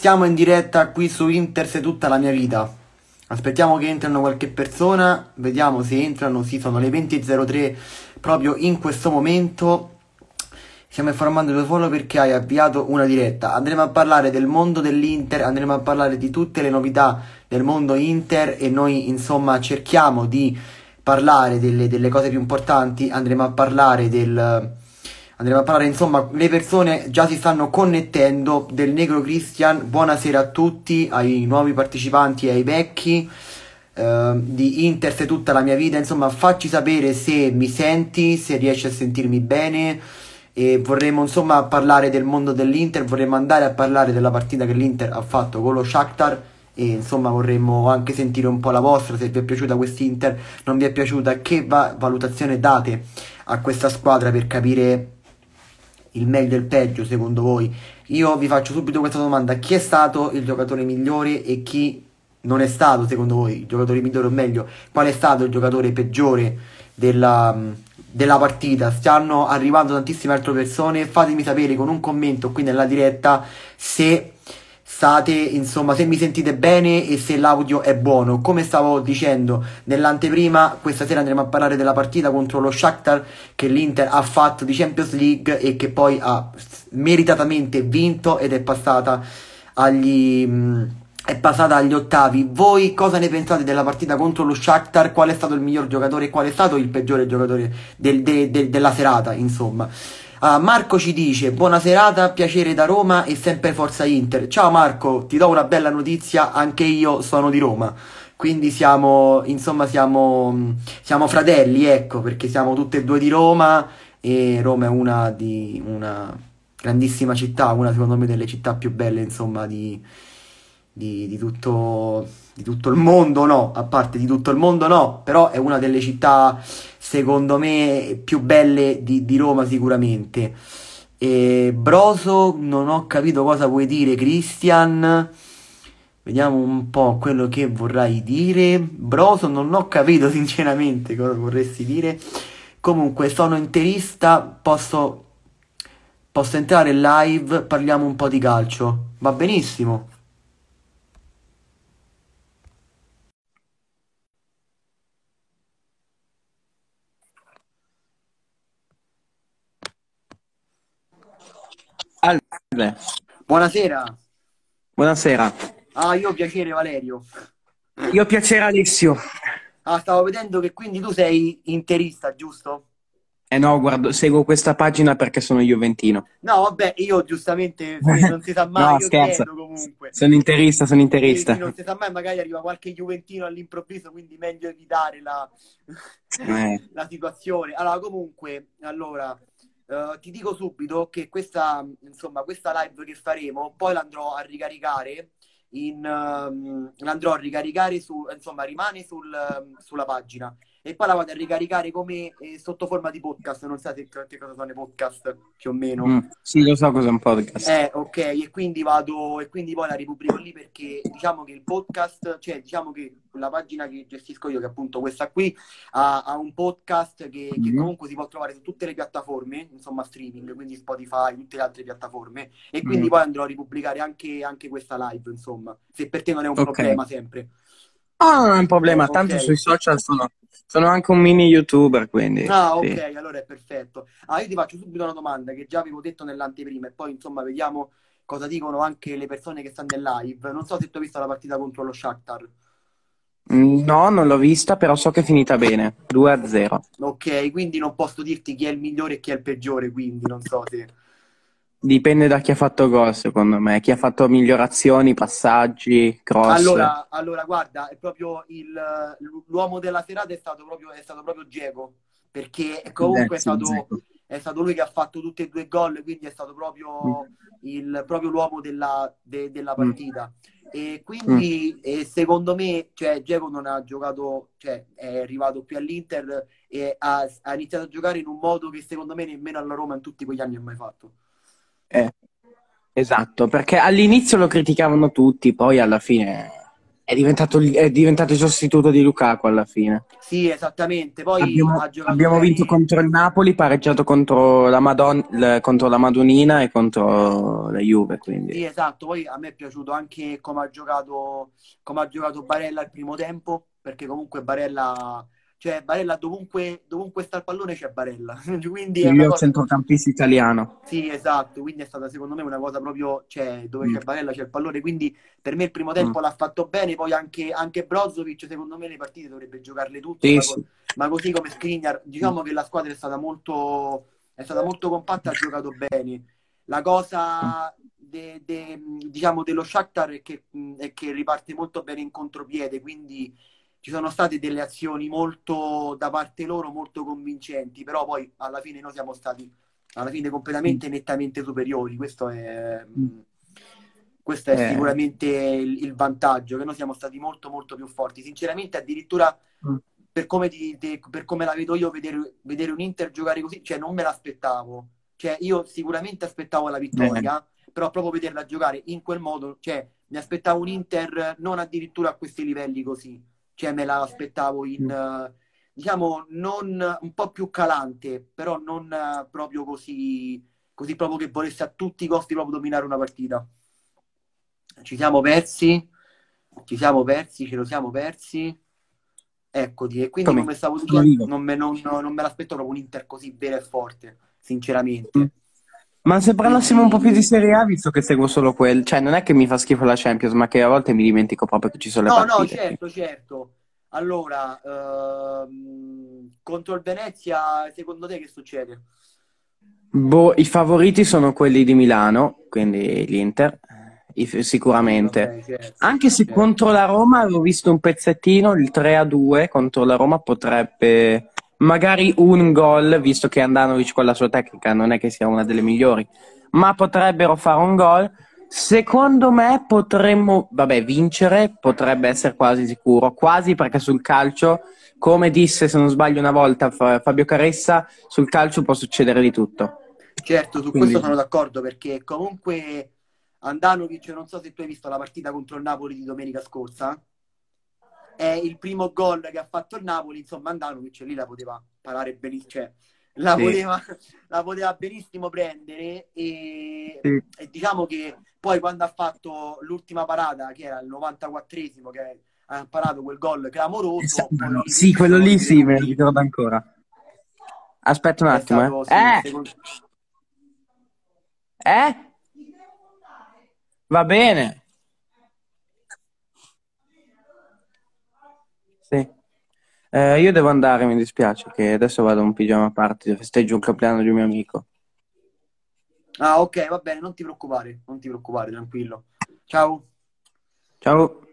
Siamo in diretta qui su Inter se tutta la mia vita. Aspettiamo che entrano qualche persona, vediamo se entrano, sì, sono le 20.03 proprio in questo momento. Stiamo informando solo perché hai avviato una diretta. Andremo a parlare del mondo dell'Inter, andremo a parlare di tutte le novità del mondo Inter e noi insomma cerchiamo di parlare delle, delle cose più importanti, andremo a parlare del andremo a parlare insomma le persone già si stanno connettendo del Negro Christian. Buonasera a tutti ai nuovi partecipanti e ai vecchi uh, di Inter se tutta la mia vita. Insomma facci sapere se mi senti se riesci a sentirmi bene. E vorremmo insomma parlare del mondo dell'Inter. Vorremmo andare a parlare della partita che l'Inter ha fatto con lo Shakhtar. E insomma vorremmo anche sentire un po' la vostra se vi è piaciuta quest'Inter non vi è piaciuta che va- valutazione date a questa squadra per capire il meglio e il peggio secondo voi? Io vi faccio subito questa domanda: chi è stato il giocatore migliore e chi non è stato secondo voi il giocatore migliore o meglio? Qual è stato il giocatore peggiore della, della partita? Stanno arrivando tantissime altre persone. Fatemi sapere con un commento qui nella diretta se state, insomma, se mi sentite bene e se l'audio è buono. Come stavo dicendo nell'anteprima, questa sera andremo a parlare della partita contro lo Shakhtar che l'Inter ha fatto di Champions League e che poi ha meritatamente vinto ed è passata agli mh, è passata agli ottavi. Voi cosa ne pensate della partita contro lo Shakhtar? Qual è stato il miglior giocatore e qual è stato il peggiore giocatore del, de, de, della serata, insomma? Uh, Marco ci dice buona serata, piacere da Roma e sempre forza Inter. Ciao Marco, ti do una bella notizia, anche io sono di Roma. Quindi siamo, insomma, siamo, siamo fratelli, ecco, perché siamo tutte e due di Roma e Roma è una di una grandissima città, una secondo me delle città più belle, insomma, di, di, di, tutto, di tutto il mondo, no, a parte di tutto il mondo no, però è una delle città secondo me più belle di, di Roma sicuramente. E Broso, non ho capito cosa vuoi dire, Christian. Vediamo un po' quello che vorrai dire. Broso, non ho capito sinceramente cosa vorresti dire. Comunque, sono interista, posso, posso entrare live, parliamo un po' di calcio. Va benissimo. Salve. Buonasera. Buonasera. Ah, io ho piacere Valerio. Io ho piacere Alessio. Ah, stavo vedendo che quindi tu sei interista, giusto? Eh no, guardo, seguo questa pagina perché sono juventino. No, vabbè, io giustamente non si sa mai, no, io scherzo. chiedo comunque. Sono interista, sono interista. Quindi non si sa mai, magari arriva qualche juventino all'improvviso, quindi meglio evitare la, Eh. la situazione. Allora, comunque, allora, eh, ti dico subito che questa, insomma, questa live che faremo, poi l'andrò a ricaricare in, ehm, l'andrò a ricaricare su, insomma, rimane sul, ehm, sulla pagina e poi la vado a ricaricare come eh, sotto forma di podcast. Non so se che cosa sono i podcast più o meno. Mm, Sì, lo so cos'è un podcast. Eh, ok, e quindi vado e quindi poi la ripubblico lì perché diciamo che il podcast, cioè diciamo che la pagina che gestisco io, che è appunto questa qui, ha, ha un podcast che, che Mhm. comunque si può trovare su tutte le piattaforme, insomma streaming, quindi Spotify, tutte le altre piattaforme, e quindi Mm. poi andrò a ripubblicare anche, anche questa live, insomma, se per te non è un Ok. problema sempre. Ah, non è un problema, Ok. tanto sui social sono, sono anche un mini youtuber, quindi Ah, sì. ok, allora è perfetto. Ah, io ti faccio subito una domanda che già avevo detto nell'anteprima e poi insomma vediamo cosa dicono anche le persone che stanno nel live. Non so se tu hai visto la partita contro lo Shakhtar. Mm, No, non l'ho vista, però so che è finita bene. 2 a 0. Ok, quindi non posso dirti chi è il migliore e chi è il peggiore, quindi non so se... Dipende da chi ha fatto gol, secondo me. Chi ha fatto migliorazioni, passaggi, cross. Allora, allora, guarda, è proprio il, l'uomo della serata è stato proprio, è stato proprio Dzeko, perché comunque Eh, è sì, stato, è stato lui che ha fatto tutti e due i gol, quindi è stato proprio, il, proprio l'uomo della, de- della Mm. partita. E quindi eh, secondo me, cioè, Dzeko non ha giocato, cioè, è arrivato qui all'Inter e ha, ha iniziato a giocare in un modo che secondo me nemmeno alla Roma in tutti quegli anni ha mai fatto. Eh, esatto, perché all'inizio lo criticavano tutti, poi alla fine È diventato, è diventato il sostituto di Lukaku alla fine. Sì, esattamente. Poi Abbiamo, abbiamo bene. vinto contro il Napoli, pareggiato contro la, Madon- contro la Madonnina e contro la Juve, Sì, quindi esatto. Poi a me è piaciuto anche come ha giocato, come ha giocato Barella al primo tempo, perché comunque Barella, cioè Barella dovunque, dovunque sta il pallone c'è Barella. Quindi è miglior cosa. centrocampista italiano. Sì, esatto, quindi è stata secondo me una cosa proprio, cioè, dove Mm. c'è Barella c'è il pallone, quindi per me il primo tempo Mm. l'ha fatto bene, poi anche, anche Brozovic secondo me le partite dovrebbe giocarle tutte, Sì, ma, sì. co- ma così come Skriniar, diciamo che la squadra è stata molto, è stata molto compatta, ha giocato bene. La cosa de- de- diciamo dello Shakhtar è che, è che riparte molto bene in contropiede, quindi ci sono state delle azioni molto da parte loro molto convincenti, però poi alla fine noi siamo stati alla fine completamente nettamente superiori. Questo è, Mm. questo è Eh. sicuramente il, il vantaggio, che noi siamo stati molto molto più forti. Sinceramente, addirittura Mm. per come, ti- te- per come la vedo io, vedere, vedere un Inter giocare così, cioè non me l'aspettavo. Cioè, io sicuramente aspettavo la vittoria, però proprio vederla giocare in quel modo, cioè mi aspettavo un Inter non addirittura a questi livelli così, cioè me la aspettavo in, Mm. eh, diciamo, non un po' più calante, però non eh, proprio così, così proprio che volesse a tutti i costi proprio dominare una partita. Ci siamo persi, ci siamo persi, ce lo siamo persi. Eccoti, e quindi come stavo dicendo, non me, non- non me l'aspetto proprio un Inter così vero e forte, sinceramente. Ma se parlassimo un po' più di. Serie A, visto che seguo solo quel, cioè non è che mi fa schifo la Champions, ma che a volte mi dimentico proprio che ci sono le No, no, partite. certo, certo. Allora, ehm, contro il Venezia, secondo te che succede? Boh, i favoriti sono quelli di Milano, quindi l'Inter, sicuramente. vabbè, certo, Anche se certo. contro la Roma avevo visto un pezzettino, il 3-2 contro la Roma potrebbe magari un gol, visto che Andanovic con la sua tecnica non è che sia una delle migliori, ma potrebbero fare un gol. Secondo me potremmo, vabbè, vincere potrebbe essere quasi sicuro, quasi perché sul calcio, come disse se non sbaglio una volta Fa- Fabio Caressa, sul calcio può succedere di tutto. Certo, su Quindi questo sono d'accordo perché comunque Andanovic, non so se tu hai visto la partita contro il Napoli di domenica scorsa, è il primo gol che ha fatto il Napoli, insomma Andanovic lì la poteva parare benissimo, cioè la sì, poteva, la poteva benissimo prendere e, sì. e diciamo che poi quando ha fatto l'ultima parata, che era il 94esimo, che ha parato quel gol clamoroso, poi lì Sì, quello lì sì, me lo ricordo ancora. Aspetta un attimo, stato, eh. sì, Eh, eh, va bene. Sì. Eh, io devo andare, mi dispiace, che adesso vado a un pigiama party, festeggio il compleanno di un mio amico. Ah, ok, va bene, non ti preoccupare, non ti preoccupare, tranquillo. Ciao. Ciao.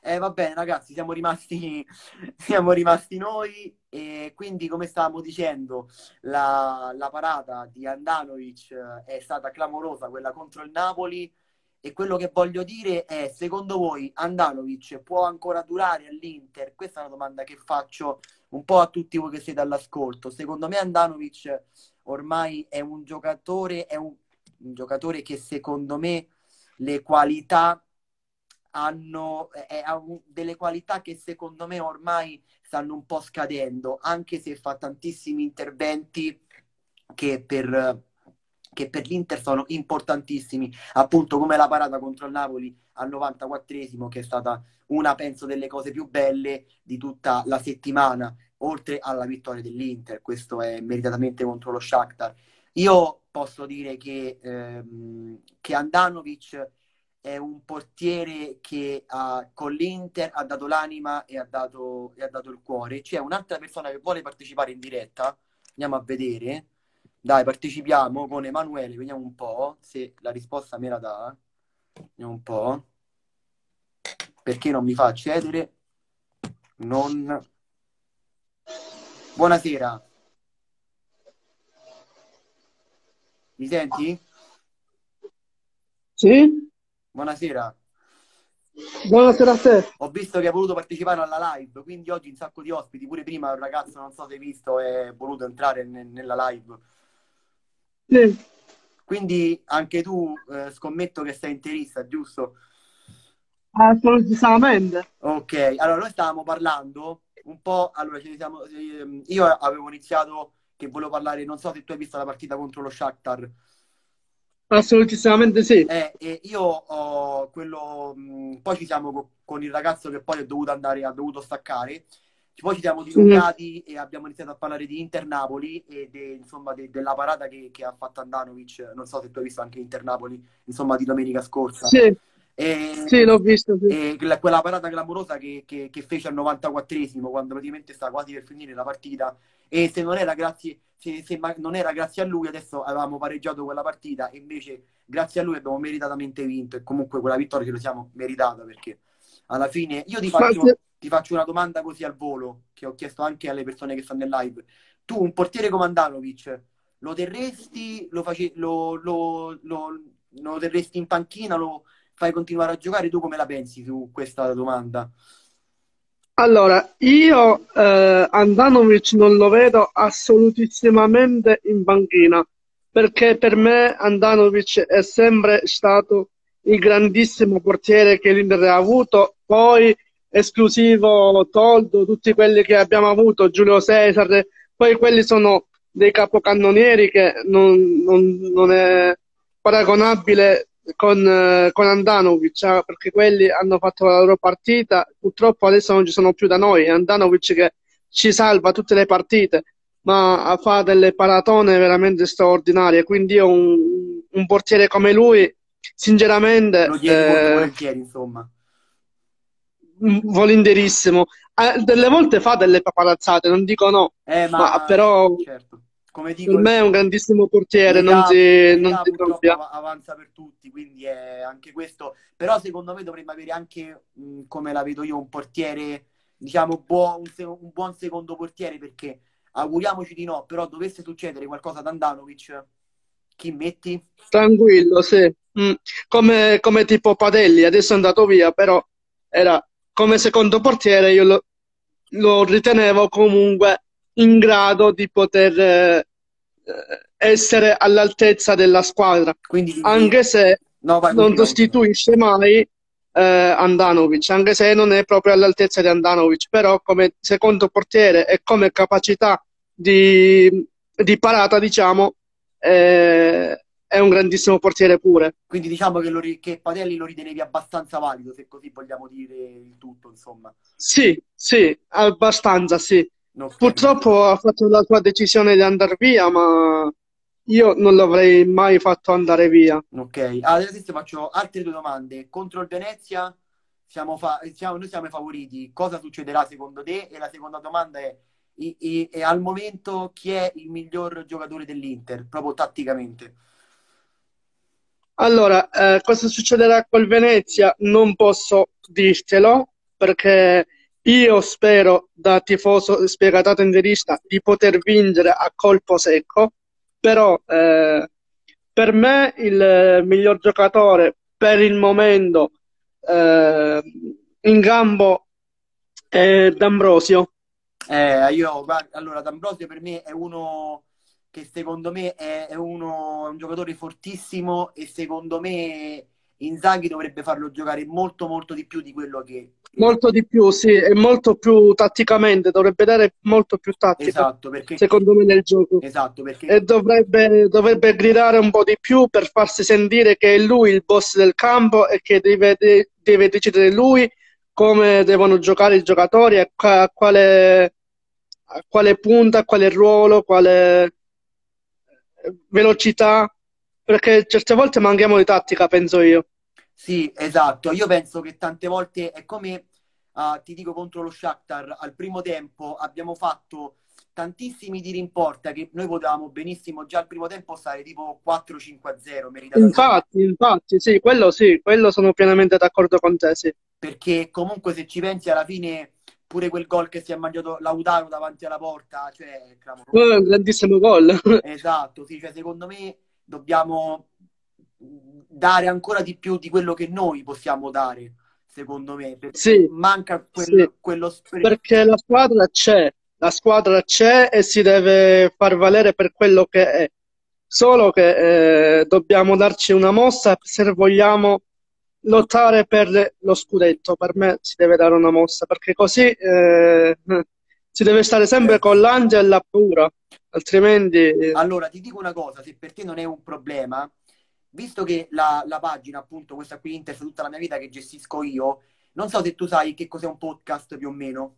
Eh, va bene, ragazzi, siamo rimasti, siamo rimasti noi e quindi, come stavamo dicendo, la, la parata di Andanovic eh, è stata clamorosa, quella contro il Napoli. E quello che voglio dire è, secondo voi Andanovic può ancora durare all'Inter? Questa è una domanda che faccio un po' a tutti voi che siete all'ascolto. Secondo me Andanovic ormai è un giocatore, è un, un giocatore che secondo me le qualità hanno è- un- delle qualità che secondo me ormai stanno un po' scadendo, anche se fa tantissimi interventi che per, che per l'Inter sono importantissimi, appunto come la parata contro il Napoli al 94esimo, che è stata una, penso, delle cose più belle di tutta la settimana, oltre alla vittoria dell'Inter, questo è meritatamente contro lo Shakhtar. Io posso dire che, ehm, che Andanovic è un portiere che ha- con l'Inter ha dato l'anima e ha dato, e ha dato il cuore. C'è un'altra persona che vuole partecipare in diretta, andiamo a vedere. Dai, partecipiamo con Emanuele, vediamo un po' se la risposta me la dà. Vediamo un po'. Perché non mi fa accedere? Non... Buonasera, mi senti? Sì? Buonasera. Buonasera a te. Ho visto che hai voluto partecipare alla live, quindi oggi un sacco di ospiti, pure prima un ragazzo, non so se hai visto, è voluto entrare ne- nella live. Sì. Quindi anche tu eh, scommetto che sei interista, giusto? Assolutamente. Ok, allora noi stavamo parlando un po', allora ci siamo, ehm, io avevo iniziato che volevo parlare, non so se tu hai visto la partita contro lo Shakhtar. Assolutamente sì. Eh, e io ho quello, mh, poi ci siamo co- con il ragazzo che poi ho dovuto andare, ha dovuto staccare. Poi ci siamo dilungati e abbiamo iniziato a parlare di Inter-Napoli e de- insomma de- della parata che, che ha fatto Andanovic. Non so se tu hai visto anche Inter-Napoli, insomma, di domenica scorsa. Sì, E, sì, l'ho visto. Sì. quella quella parata clamorosa che, che- che fece al 94esimo, quando praticamente sta quasi per finire la partita. E se non era grazie, se, se non era grazie a lui, adesso avevamo pareggiato quella partita. E invece, grazie a lui, abbiamo meritatamente vinto. E comunque quella vittoria ce la siamo meritata perché alla fine io ti faccio, se- ti faccio una domanda così al volo, che ho chiesto anche alle persone che stanno nel live. Tu, un portiere come Andanovic, lo terresti, lo, face- lo- lo- lo terresti in panchina, lo fai continuare a giocare? Tu come la pensi su questa domanda? Allora, io eh, Andanovic non lo vedo assolutissimamente in panchina, perché per me Andanovic è sempre stato il grandissimo portiere che l'Inter ha avuto, poi esclusivo Toldo, tutti quelli che abbiamo avuto, Giulio Cesar, poi quelli sono dei capocannonieri che non, non- non è paragonabile con, eh, con Andanovic, eh, perché quelli hanno fatto la loro partita, purtroppo adesso non ci sono più da noi, Andanovic che ci salva tutte le partite, ma fa delle paratone veramente straordinarie, quindi io un, un portiere come lui, sinceramente, Lo molto eh, volentieri, insomma. Mm, volenterissimo. Eh, delle volte fa delle paparazzate, non dico no, Eh, ma, ma però certo, come dico, per me è un grandissimo portiere, non si, non si purtroppo avanza per tutti, quindi è anche questo. Però secondo me dovremmo avere anche, mh, come la vedo io, un portiere, diciamo, buo- un, se- un buon secondo portiere, perché auguriamoci di no, però dovesse succedere qualcosa ad Andanovic, chi metti? Tranquillo, sì. Mm. Come, come tipo Padelli, adesso è andato via, però era come secondo portiere, io lo, lo ritenevo comunque in grado di poter eh, essere all'altezza della squadra, Quindi, anche se no, vai, non sostituisce mai eh, Andanovic, anche se non è proprio all'altezza di Andanovic, però come secondo portiere e come capacità di, di parata, diciamo, eh, è un grandissimo portiere pure. Quindi diciamo che, lo che Patelli lo ritenevi abbastanza valido, se così vogliamo dire il tutto, insomma. Sì, sì, abbastanza, sì. Ok. Purtroppo ha fatto la sua decisione di andare via, ma io non l'avrei mai fatto andare via. Ok, allora adesso faccio altre due domande. Contro il Venezia siamo fa- siamo- noi siamo i favoriti. Cosa succederà secondo te? E la seconda domanda è, i- i- e al momento chi è il miglior giocatore dell'Inter, proprio tatticamente? Allora, eh, cosa succederà col Venezia? Non posso dirtelo perché io spero, da tifoso spiegatato interista, di poter vincere a colpo secco, però eh, per me il miglior giocatore per il momento eh, in campo è D'Ambrosio. Eh, io, guarda, allora, D'Ambrosio per me è uno che secondo me è, uno, è un giocatore fortissimo e secondo me Inzaghi dovrebbe farlo giocare molto molto di più di quello che... Molto di più, sì, e molto più tatticamente, dovrebbe dare molto più tattica, Esatto, perché... secondo me, nel gioco. Esatto, perché... E dovrebbe, dovrebbe gridare un po' di più per farsi sentire che è lui il boss del campo e che deve, de- deve decidere lui come devono giocare i giocatori, a quale, a quale punta, a quale ruolo, quale velocità, perché certe volte manchiamo di tattica, penso io. Sì, esatto. Io penso che tante volte è come, ah, ti dico, contro lo Shakhtar, al primo tempo abbiamo fatto tantissimi tiri in porta che noi potevamo benissimo già al primo tempo stare tipo 4-5-0 meritatamente. Infatti, infatti, sì, quello sì, quello sono pienamente d'accordo con te, sì. perché comunque se ci pensi alla fine pure quel gol che si è mangiato Lautaro davanti alla porta, cioè clamoroso. Un grandissimo gol. Esatto, sì, cioè secondo me dobbiamo dare ancora di più di quello che noi possiamo dare, secondo me, perché Sì, manca quel- sì. quello spirito. perché la squadra c'è, la squadra c'è e si deve far valere per quello che è. solo che eh, dobbiamo darci una mossa se vogliamo lottare per lo scudetto. Per me si deve dare una mossa, perché così eh, si deve stare sempre con l'ansia e la paura, altrimenti... Allora, ti dico una cosa, se per te non è un problema, visto che la, la pagina, appunto, questa qui Inter, tutta la mia vita che gestisco io, non so se tu sai che cos'è un podcast più o meno.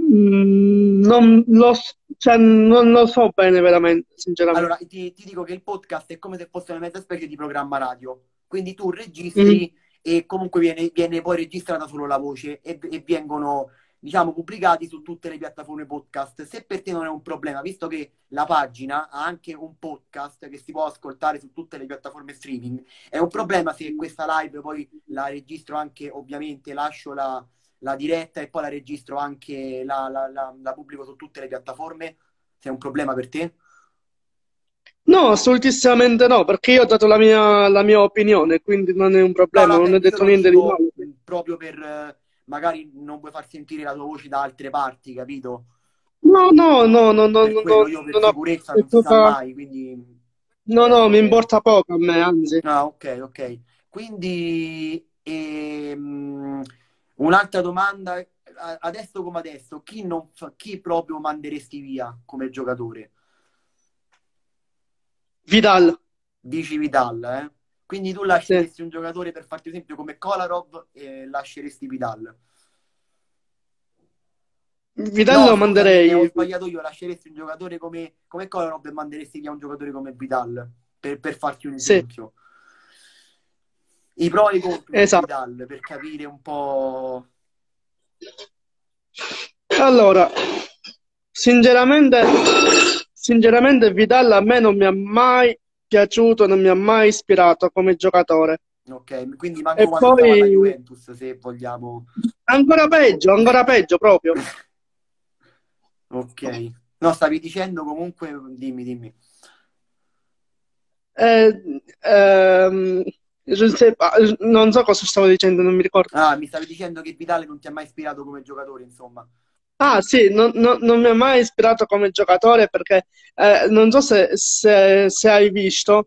Mm, non, lo, cioè, non lo so bene veramente, sinceramente. Allora, ti, ti, dico che il podcast è come se fosse una mezza specie di programma radio. Quindi tu registri mm. e comunque viene, viene, poi registrata solo la voce e, e, vengono, diciamo, pubblicati su tutte le piattaforme podcast. Se per te non è un problema, visto che la pagina ha anche un podcast che si può ascoltare su tutte le piattaforme streaming, è un problema se questa live poi la registro anche, ovviamente, lascio la, la diretta e poi la registro anche, la, la, la, la pubblico su tutte le piattaforme? Se è un problema per te? No, assolutissimamente no, perché io ho dato la mia, la mia opinione, quindi non è un problema, no, no, non ho detto niente di male. Proprio per magari non vuoi far sentire la tua voce da altre parti, capito? No, no, no, no, no, per no, io per non sicurezza non si sa mai, quindi... No, no, mi importa poco a me, anzi. Ah, ok, ok. Quindi, ehm, un'altra domanda, adesso come adesso, chi, non fa, chi proprio manderesti via come giocatore? Vidal. Dici Vidal, eh? Quindi tu lasceresti sì. un giocatore, per farti esempio, come Kolarov e lasceresti Vidal? Vidal no, lo manderei. Ho sbagliato io, lasceresti un giocatore come, come Kolarov e manderesti via un giocatore come Vidal, per, per farti un esempio. Sì. I pro e i contro esatto. di Vidal, per capire un po'... Allora, sinceramente sinceramente Vidal a me non mi ha mai piaciuto, non mi ha mai ispirato come giocatore. Ok, quindi manco e poi... Juventus, se vogliamo. Ancora peggio, ancora peggio proprio. ok. No, stavi dicendo comunque, dimmi, dimmi. Eh, ehm, non so cosa stavo dicendo, non mi ricordo. Ah, mi stavi dicendo che Vidal non ti ha mai ispirato come giocatore, insomma. Ah sì, non, non, non mi ha mai ispirato come giocatore perché eh, non so se, se, se hai visto,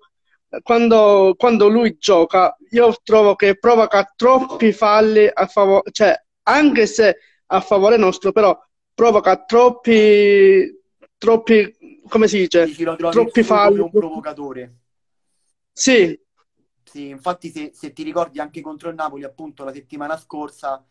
quando, quando, lui gioca, io trovo che provoca troppi falli a favore, cioè anche se a favore nostro, però provoca troppi, troppi, come si dice? Troppi falli. un provocatore. Sì. Sì, infatti se, se, ti ricordi anche contro il Napoli, appunto la settimana scorsa,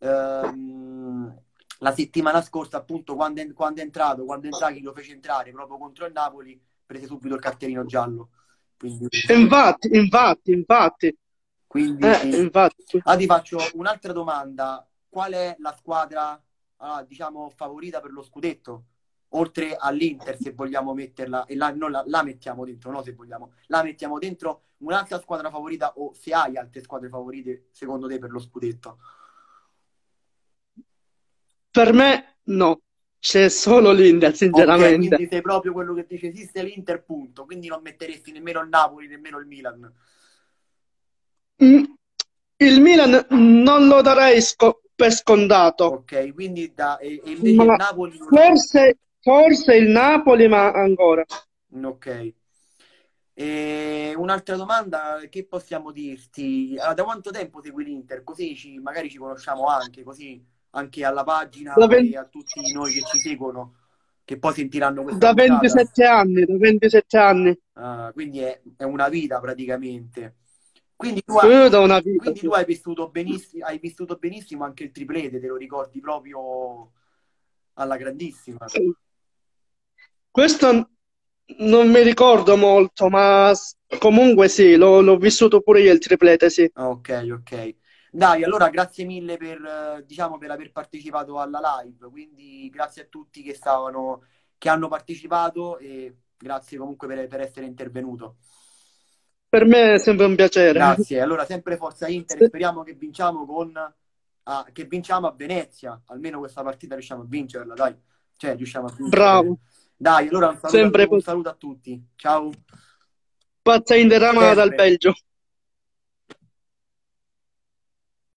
ehm, la settimana scorsa, appunto, quando è, quando è entrato, quando Inzaghi lo fece entrare proprio contro il Napoli, prese subito il cartellino giallo. Quindi... Infatti, infatti, infatti. Quindi, eh, infatti. Ah, ti faccio un'altra domanda. Qual è la squadra, ah, diciamo, favorita per lo scudetto? Oltre all'Inter, se vogliamo metterla, e la, non la, la mettiamo dentro, no, se vogliamo, la mettiamo dentro un'altra squadra favorita o se hai altre squadre favorite, secondo te, per lo scudetto? Per me no, c'è solo l'Inter, sinceramente. Okay, quindi sei proprio quello che dice esiste l'Inter, punto. Quindi non metteresti nemmeno il Napoli, nemmeno il Milan. Mm, il Milan non lo darei sco- per scontato. Ok, quindi da, e, e invece ma il Napoli... Forse, forse il Napoli, ma ancora. Ok. E un'altra domanda, che possiamo dirti? Allora, da quanto tempo segui l'Inter? Così ci, magari ci conosciamo anche, così anche alla pagina e a tutti noi che ci seguono, che poi sentiranno questa Da 27 anni, da 27 anni. Ah, quindi è, è, una vita praticamente. Quindi tu, hai, vita, quindi tu hai, vissuto hai, vissuto benissimo, anche il triplete, te lo ricordi proprio alla grandissima. Questo non mi ricordo molto, ma comunque sì, l'ho, l'ho vissuto pure io il triplete, sì. Ok, ok. Dai, allora grazie mille per, diciamo, per aver partecipato alla live, quindi grazie a tutti che, stavano, che hanno partecipato e grazie comunque per, per essere intervenuto. Per me è sempre un piacere. Grazie, allora sempre Forza Inter, speriamo che vinciamo con... Ah, che vinciamo a Venezia, almeno questa partita riusciamo a vincerla, dai. Cioè, riusciamo a vincerla. Bravo. Dai, allora un saluto, sempre... un saluto a tutti. Ciao. Pazza Inter dal Belgio.